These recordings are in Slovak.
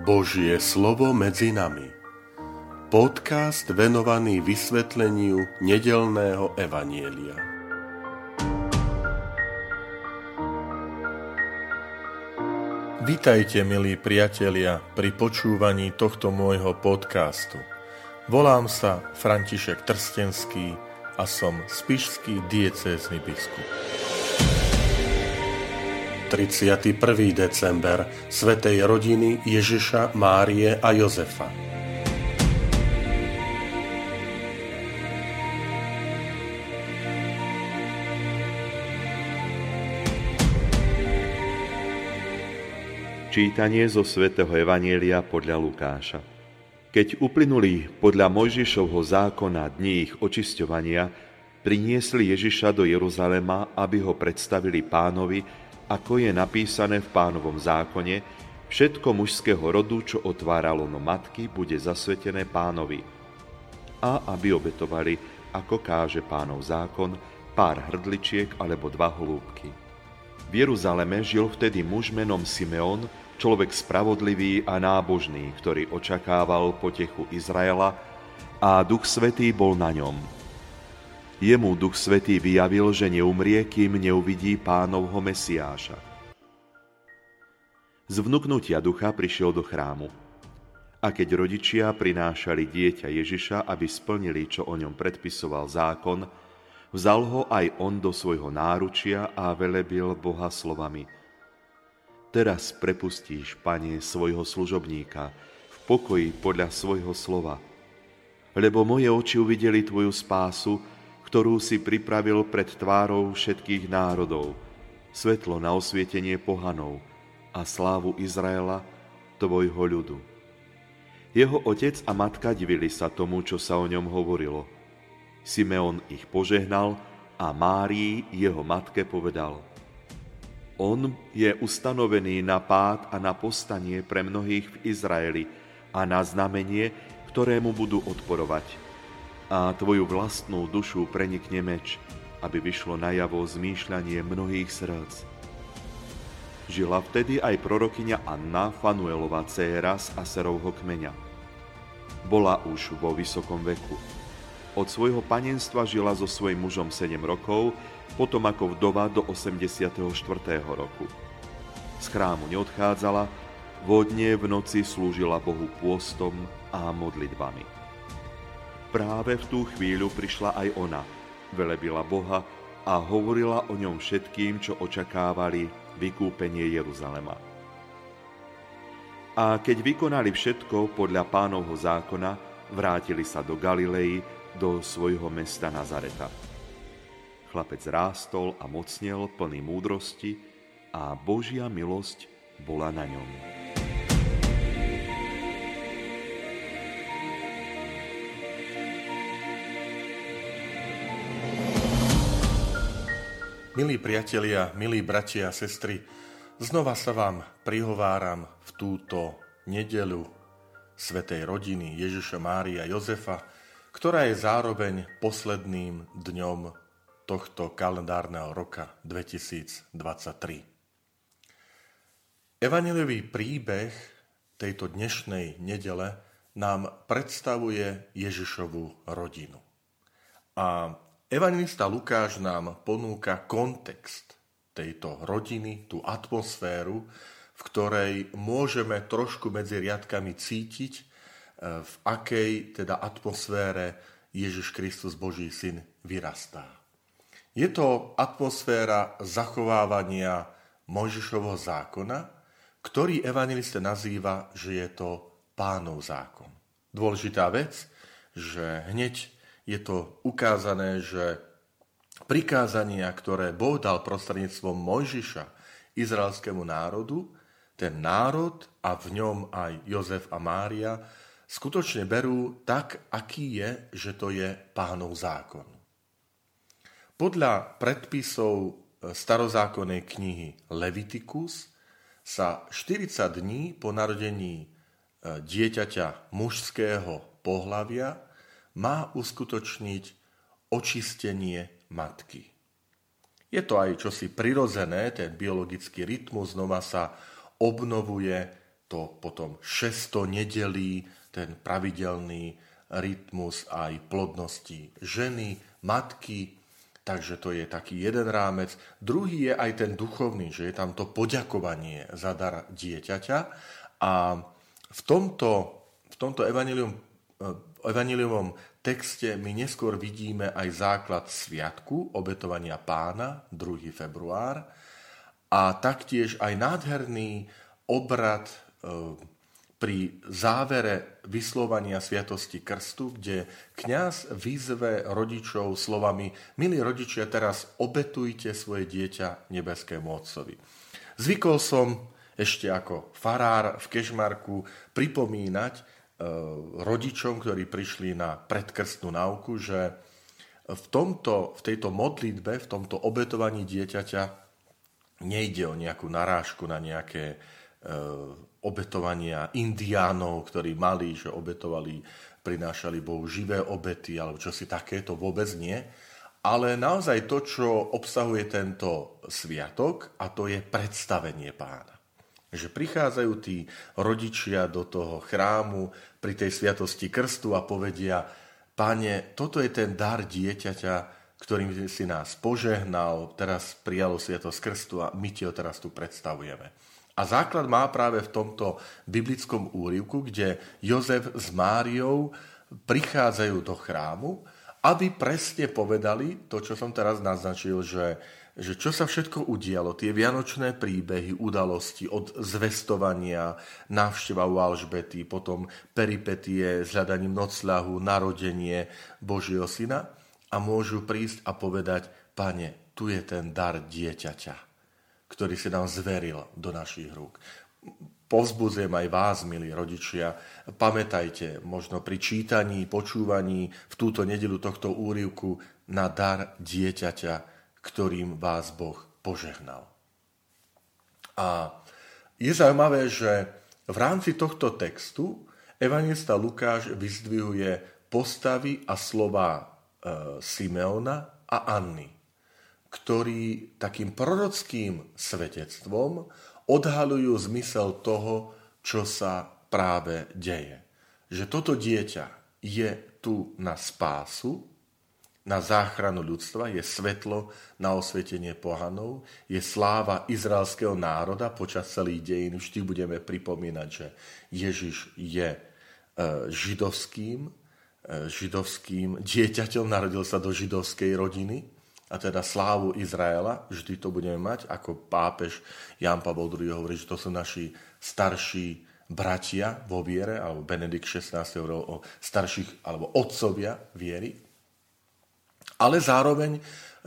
Božie slovo medzi nami. Podcast venovaný vysvetleniu nedelného evanielia. Vítajte, milí priatelia, pri počúvaní tohto môjho podcastu. Volám sa František Trstenský a som spišský diecézny biskup. 31. december Svetej rodiny Ježiša, Márie a Jozefa. Čítanie zo svätého Evanielia podľa Lukáša. Keď uplynuli podľa Mojžišovho zákona dní ich očisťovania, priniesli Ježiša do Jeruzalema, aby ho predstavili pánovi, ako je napísané v pánovom zákone, všetko mužského rodu, čo otváralo no matky, bude zasvetené pánovi. A aby obetovali, ako káže pánov zákon, pár hrdličiek alebo dva holúbky. V Jeruzaleme žil vtedy muž menom Simeon, človek spravodlivý a nábožný, ktorý očakával potechu Izraela a Duch Svetý bol na ňom Jemu Duch Svetý vyjavil, že neumrie, kým neuvidí pánovho Mesiáša. Z vnúknutia ducha prišiel do chrámu. A keď rodičia prinášali dieťa Ježiša, aby splnili, čo o ňom predpisoval zákon, vzal ho aj on do svojho náručia a velebil Boha slovami. Teraz prepustíš, Pane, svojho služobníka v pokoji podľa svojho slova, lebo moje oči uvideli Tvoju spásu, ktorú si pripravil pred tvárou všetkých národov, svetlo na osvietenie pohanov a slávu Izraela, tvojho ľudu. Jeho otec a matka divili sa tomu, čo sa o ňom hovorilo. Simeon ich požehnal a Márii, jeho matke, povedal On je ustanovený na pád a na postanie pre mnohých v Izraeli a na znamenie, ktorému budú odporovať a tvoju vlastnú dušu prenikne meč, aby vyšlo najavo zmýšľanie mnohých srdc. Žila vtedy aj prorokyňa Anna, Fanuelova dcéra z Aserovho kmeňa. Bola už vo vysokom veku. Od svojho panenstva žila so svojím mužom 7 rokov, potom ako vdova do 84. roku. Z chrámu neodchádzala, vodne v noci slúžila Bohu pôstom a modlitbami. Práve v tú chvíľu prišla aj ona, velebila Boha a hovorila o ňom všetkým, čo očakávali vykúpenie Jeruzalema. A keď vykonali všetko podľa pánovho zákona, vrátili sa do Galilei, do svojho mesta Nazareta. Chlapec rástol a mocnel plný múdrosti a Božia milosť bola na ňom. Milí priatelia, milí bratia a sestry, znova sa vám prihováram v túto nedelu Svetej rodiny Ježiša Mária Jozefa, ktorá je zároveň posledným dňom tohto kalendárneho roka 2023. Evaneliový príbeh tejto dnešnej nedele nám predstavuje Ježišovú rodinu. A Evangelista Lukáš nám ponúka kontext tejto rodiny, tú atmosféru, v ktorej môžeme trošku medzi riadkami cítiť, e, v akej teda atmosfére Ježiš Kristus, Boží syn, vyrastá. Je to atmosféra zachovávania Mojžišovho zákona, ktorý evangelista nazýva, že je to pánov zákon. Dôležitá vec, že hneď je to ukázané, že prikázania, ktoré Boh dal prostredníctvom Mojžiša izraelskému národu, ten národ a v ňom aj Jozef a Mária skutočne berú tak, aký je, že to je pánov zákon. Podľa predpisov e, starozákonnej knihy Leviticus sa 40 dní po narodení e, dieťaťa mužského pohlavia má uskutočniť očistenie matky. Je to aj čosi prirodzené, ten biologický rytmus znova sa obnovuje to potom 600 nedelí, ten pravidelný rytmus aj plodnosti ženy, matky, takže to je taký jeden rámec. Druhý je aj ten duchovný, že je tam to poďakovanie za dar dieťaťa a v tomto, v tomto evanilium, evaniliumom texte my neskôr vidíme aj základ sviatku obetovania pána, 2. február, a taktiež aj nádherný obrad e, pri závere vyslovania sviatosti krstu, kde kňaz vyzve rodičov slovami Milí rodičia, teraz obetujte svoje dieťa nebeskému Otcovi. Zvykol som ešte ako farár v Kežmarku pripomínať rodičom, ktorí prišli na predkrstnú náuku, že v, tomto, v tejto modlitbe, v tomto obetovaní dieťaťa nejde o nejakú narážku na nejaké e, obetovania indiánov, ktorí mali, že obetovali, prinášali Bohu živé obety alebo čo si takéto, vôbec nie. Ale naozaj to, čo obsahuje tento sviatok, a to je predstavenie pána. Že prichádzajú tí rodičia do toho chrámu pri tej sviatosti krstu a povedia, páne, toto je ten dar dieťaťa, ktorým si nás požehnal, teraz prijalo sviatosť krstu a my ti ho teraz tu predstavujeme. A základ má práve v tomto biblickom úrivku, kde Jozef s Máriou prichádzajú do chrámu, aby presne povedali to, čo som teraz naznačil, že, že čo sa všetko udialo, tie vianočné príbehy, udalosti od zvestovania, návšteva u Alžbety, potom peripetie s hľadaním nocľahu, narodenie Božieho syna a môžu prísť a povedať, pane, tu je ten dar dieťaťa ktorý si nám zveril do našich rúk. Povzbudzujem aj vás, milí rodičia, pamätajte možno pri čítaní, počúvaní v túto nedelu tohto úrivku na dar dieťaťa, ktorým vás Boh požehnal. A je zaujímavé, že v rámci tohto textu evangelista Lukáš vyzdvihuje postavy a slova e, Simeona a Anny ktorí takým prorockým svedectvom odhalujú zmysel toho, čo sa práve deje. Že toto dieťa je tu na spásu, na záchranu ľudstva, je svetlo na osvietenie pohanov, je sláva izraelského národa počas celých dejín. Vždy budeme pripomínať, že Ježiš je e, židovským, e, židovským dieťaťom, narodil sa do židovskej rodiny, a teda slávu Izraela, vždy to budeme mať, ako pápež Jan Pavel II hovorí, že to sú naši starší bratia vo viere, alebo Benedikt XVI hovoril o starších, alebo otcovia viery. Ale zároveň e,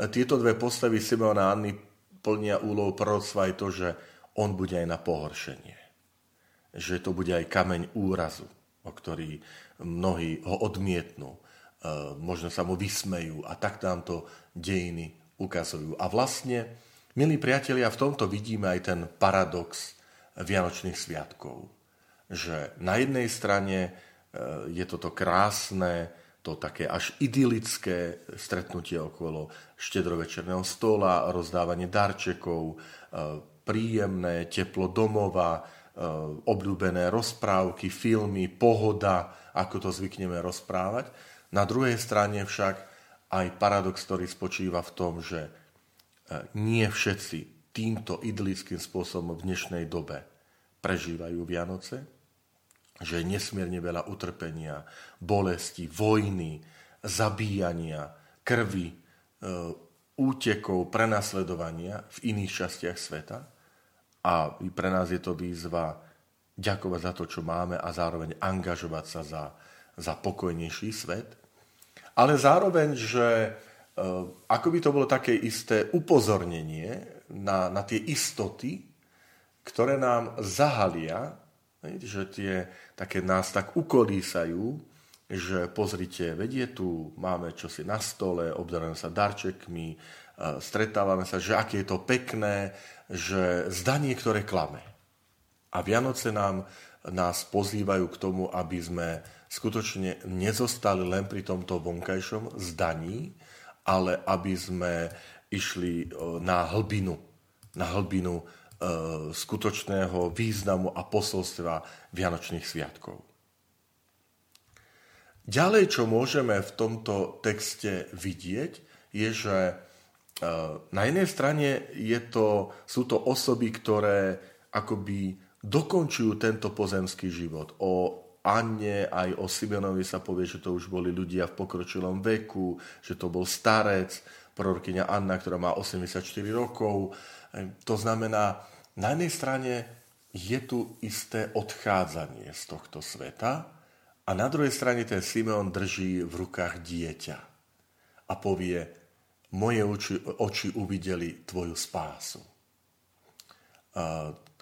tieto dve postavy Simeona a Anny plnia úlohu proroctva aj to, že on bude aj na pohoršenie. Že to bude aj kameň úrazu, o ktorý mnohí ho odmietnú E, možno sa mu vysmejú a tak nám to dejiny ukazujú. A vlastne, milí priatelia, v tomto vidíme aj ten paradox Vianočných sviatkov. Že na jednej strane e, je toto krásne, to také až idylické stretnutie okolo štedrovečerného stola, rozdávanie darčekov, e, príjemné teplo domova, obľúbené rozprávky, filmy, pohoda, ako to zvykneme rozprávať. Na druhej strane však aj paradox, ktorý spočíva v tom, že e, nie všetci týmto idylickým spôsobom v dnešnej dobe prežívajú Vianoce, že je nesmierne veľa utrpenia, bolesti, vojny, zabíjania, krvi, e, útekov, prenasledovania v iných častiach sveta. A pre nás je to výzva ďakovať za to, čo máme a zároveň angažovať sa za, za pokojnejší svet ale zároveň, že e, ako by to bolo také isté upozornenie na, na tie istoty, ktoré nám zahalia, že tie také nás tak ukolísajú, že pozrite, vedie tu, máme čosi na stole, obdarujeme sa darčekmi, e, stretávame sa, že aké je to pekné, že zdanie, ktoré klame. A Vianoce nám, nás pozývajú k tomu, aby sme skutočne nezostali len pri tomto vonkajšom zdaní, ale aby sme išli na hlbinu, na hlbinu skutočného významu a posolstva Vianočných sviatkov. Ďalej, čo môžeme v tomto texte vidieť, je, že e, na jednej strane je to, sú to osoby, ktoré akoby dokončujú tento pozemský život. O Anne aj o Simeonovi sa povie, že to už boli ľudia v pokročilom veku, že to bol starec, prorokyňa Anna, ktorá má 84 rokov. E, to znamená, na jednej strane je tu isté odchádzanie z tohto sveta a na druhej strane ten Simeon drží v rukách dieťa a povie, moje oči, oči uvideli tvoju spásu.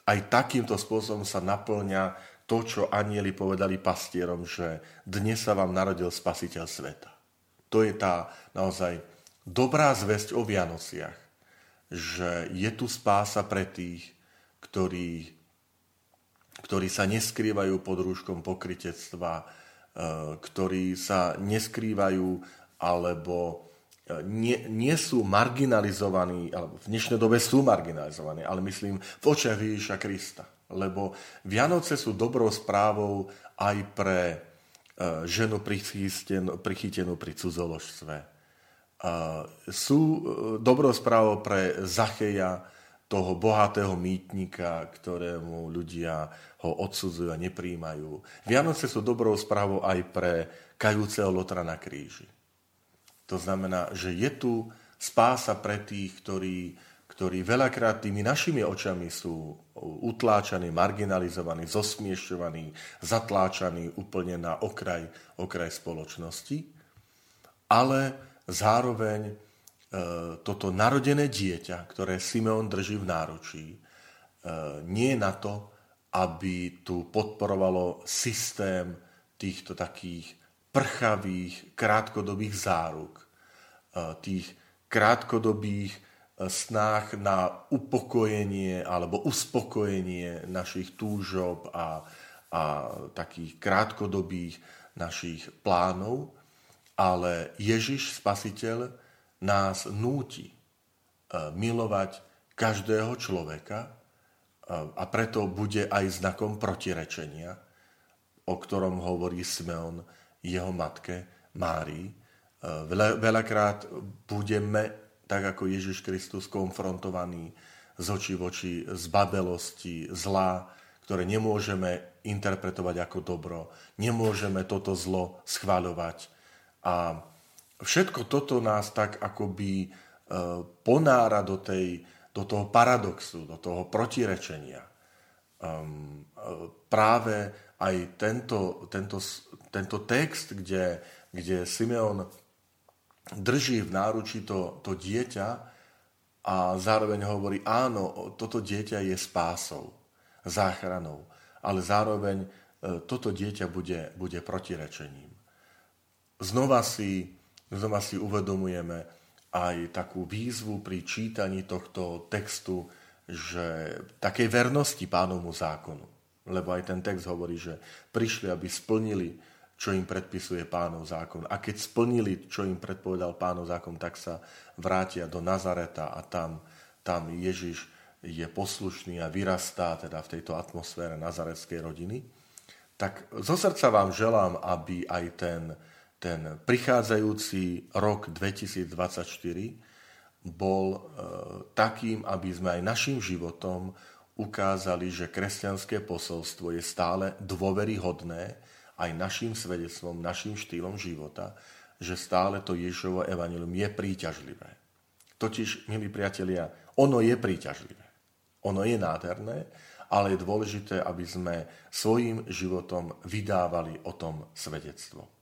Aj takýmto spôsobom sa naplňa to, čo anieli povedali pastierom, že dnes sa vám narodil spasiteľ sveta. To je tá naozaj dobrá zväzť o Vianociach, že je tu spása pre tých, ktorí, ktorí sa neskrývajú pod rúškom pokritectva, e, ktorí sa neskrývajú alebo e, nie, nie sú marginalizovaní, alebo v dnešnej dobe sú marginalizovaní, ale myslím v očiach Ježiša Krista lebo Vianoce sú dobrou správou aj pre e, ženu prichytenú pri cudzoložstve. Sú dobrou správou pre Zacheja, toho bohatého mýtnika, ktorému ľudia ho odsudzujú a nepríjmajú. Vianoce sú dobrou správou aj pre kajúceho Lotra na kríži. To znamená, že je tu spása pre tých, ktorí ktorí veľakrát tými našimi očami sú utláčaní, marginalizovaní, zosmiešťovaní, zatláčaní úplne na okraj, okraj spoločnosti. Ale zároveň toto narodené dieťa, ktoré Simeon drží v náručí, e, nie je na to, aby tu podporovalo systém týchto takých prchavých, krátkodobých záruk, e, tých krátkodobých snách na upokojenie alebo uspokojenie našich túžob a, a takých krátkodobých našich plánov, ale Ježiš, Spasiteľ, nás núti e, milovať každého človeka e, a preto bude aj znakom protirečenia, o ktorom hovorí Simeon jeho matke Márii. E, veľakrát budeme tak ako Ježiš Kristus konfrontovaný z očí v oči zbabelosti, zla, ktoré nemôžeme interpretovať ako dobro. Nemôžeme toto zlo schváľovať. A všetko toto nás tak akoby e, ponára do, tej, do toho paradoxu, do toho protirečenia. Um, práve aj tento, tento, tento text, kde, kde Simeon drží v náručí to, to dieťa a zároveň hovorí, áno, toto dieťa je spásou, záchranou, ale zároveň e, toto dieťa bude, bude protirečením. Znova si, znova si uvedomujeme aj takú výzvu pri čítaní tohto textu, že takej vernosti pánovmu zákonu. Lebo aj ten text hovorí, že prišli, aby splnili čo im predpisuje pánov zákon. A keď splnili, čo im predpovedal pánov zákon, tak sa vrátia do Nazareta a tam, tam Ježiš je poslušný a vyrastá teda v tejto atmosfére nazareckej rodiny. Tak zo srdca vám želám, aby aj ten, ten prichádzajúci rok 2024 bol e, takým, aby sme aj našim životom ukázali, že kresťanské posolstvo je stále dôveryhodné, aj našim svedectvom, našim štýlom života, že stále to Ježovo evanilium je príťažlivé. Totiž, milí priatelia, ono je príťažlivé. Ono je nádherné, ale je dôležité, aby sme svojim životom vydávali o tom svedectvo.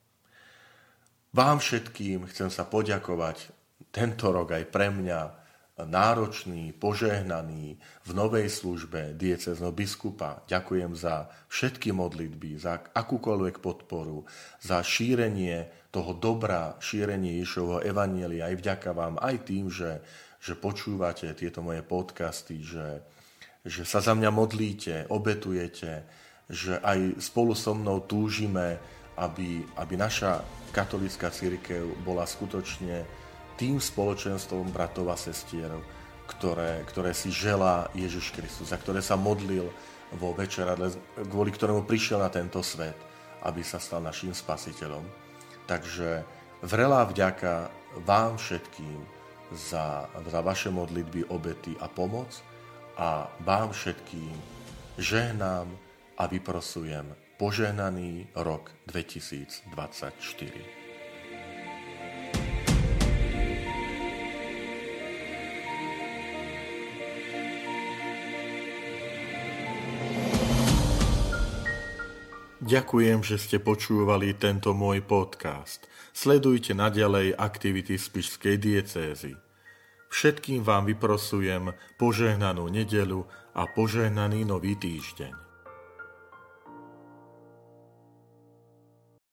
Vám všetkým chcem sa poďakovať tento rok aj pre mňa náročný, požehnaný v novej službe diecezno biskupa. Ďakujem za všetky modlitby, za akúkoľvek podporu, za šírenie toho dobra, šírenie Ježovho evanielia. Aj vďaka vám, aj tým, že, že počúvate tieto moje podcasty, že, že sa za mňa modlíte, obetujete, že aj spolu so mnou túžime, aby, aby naša katolická církev bola skutočne tým spoločenstvom bratov a sestier, ktoré, ktoré si želá Ježiš Kristus, za ktoré sa modlil vo večeradle, kvôli ktorému prišiel na tento svet, aby sa stal našim spasiteľom. Takže vrelá vďaka vám všetkým za, za vaše modlitby, obety a pomoc a vám všetkým žehnám a vyprosujem požehnaný rok 2024. Ďakujem, že ste počúvali tento môj podcast. Sledujte naďalej aktivity Spišskej diecézy. Všetkým vám vyprosujem požehnanú nedelu a požehnaný nový týždeň.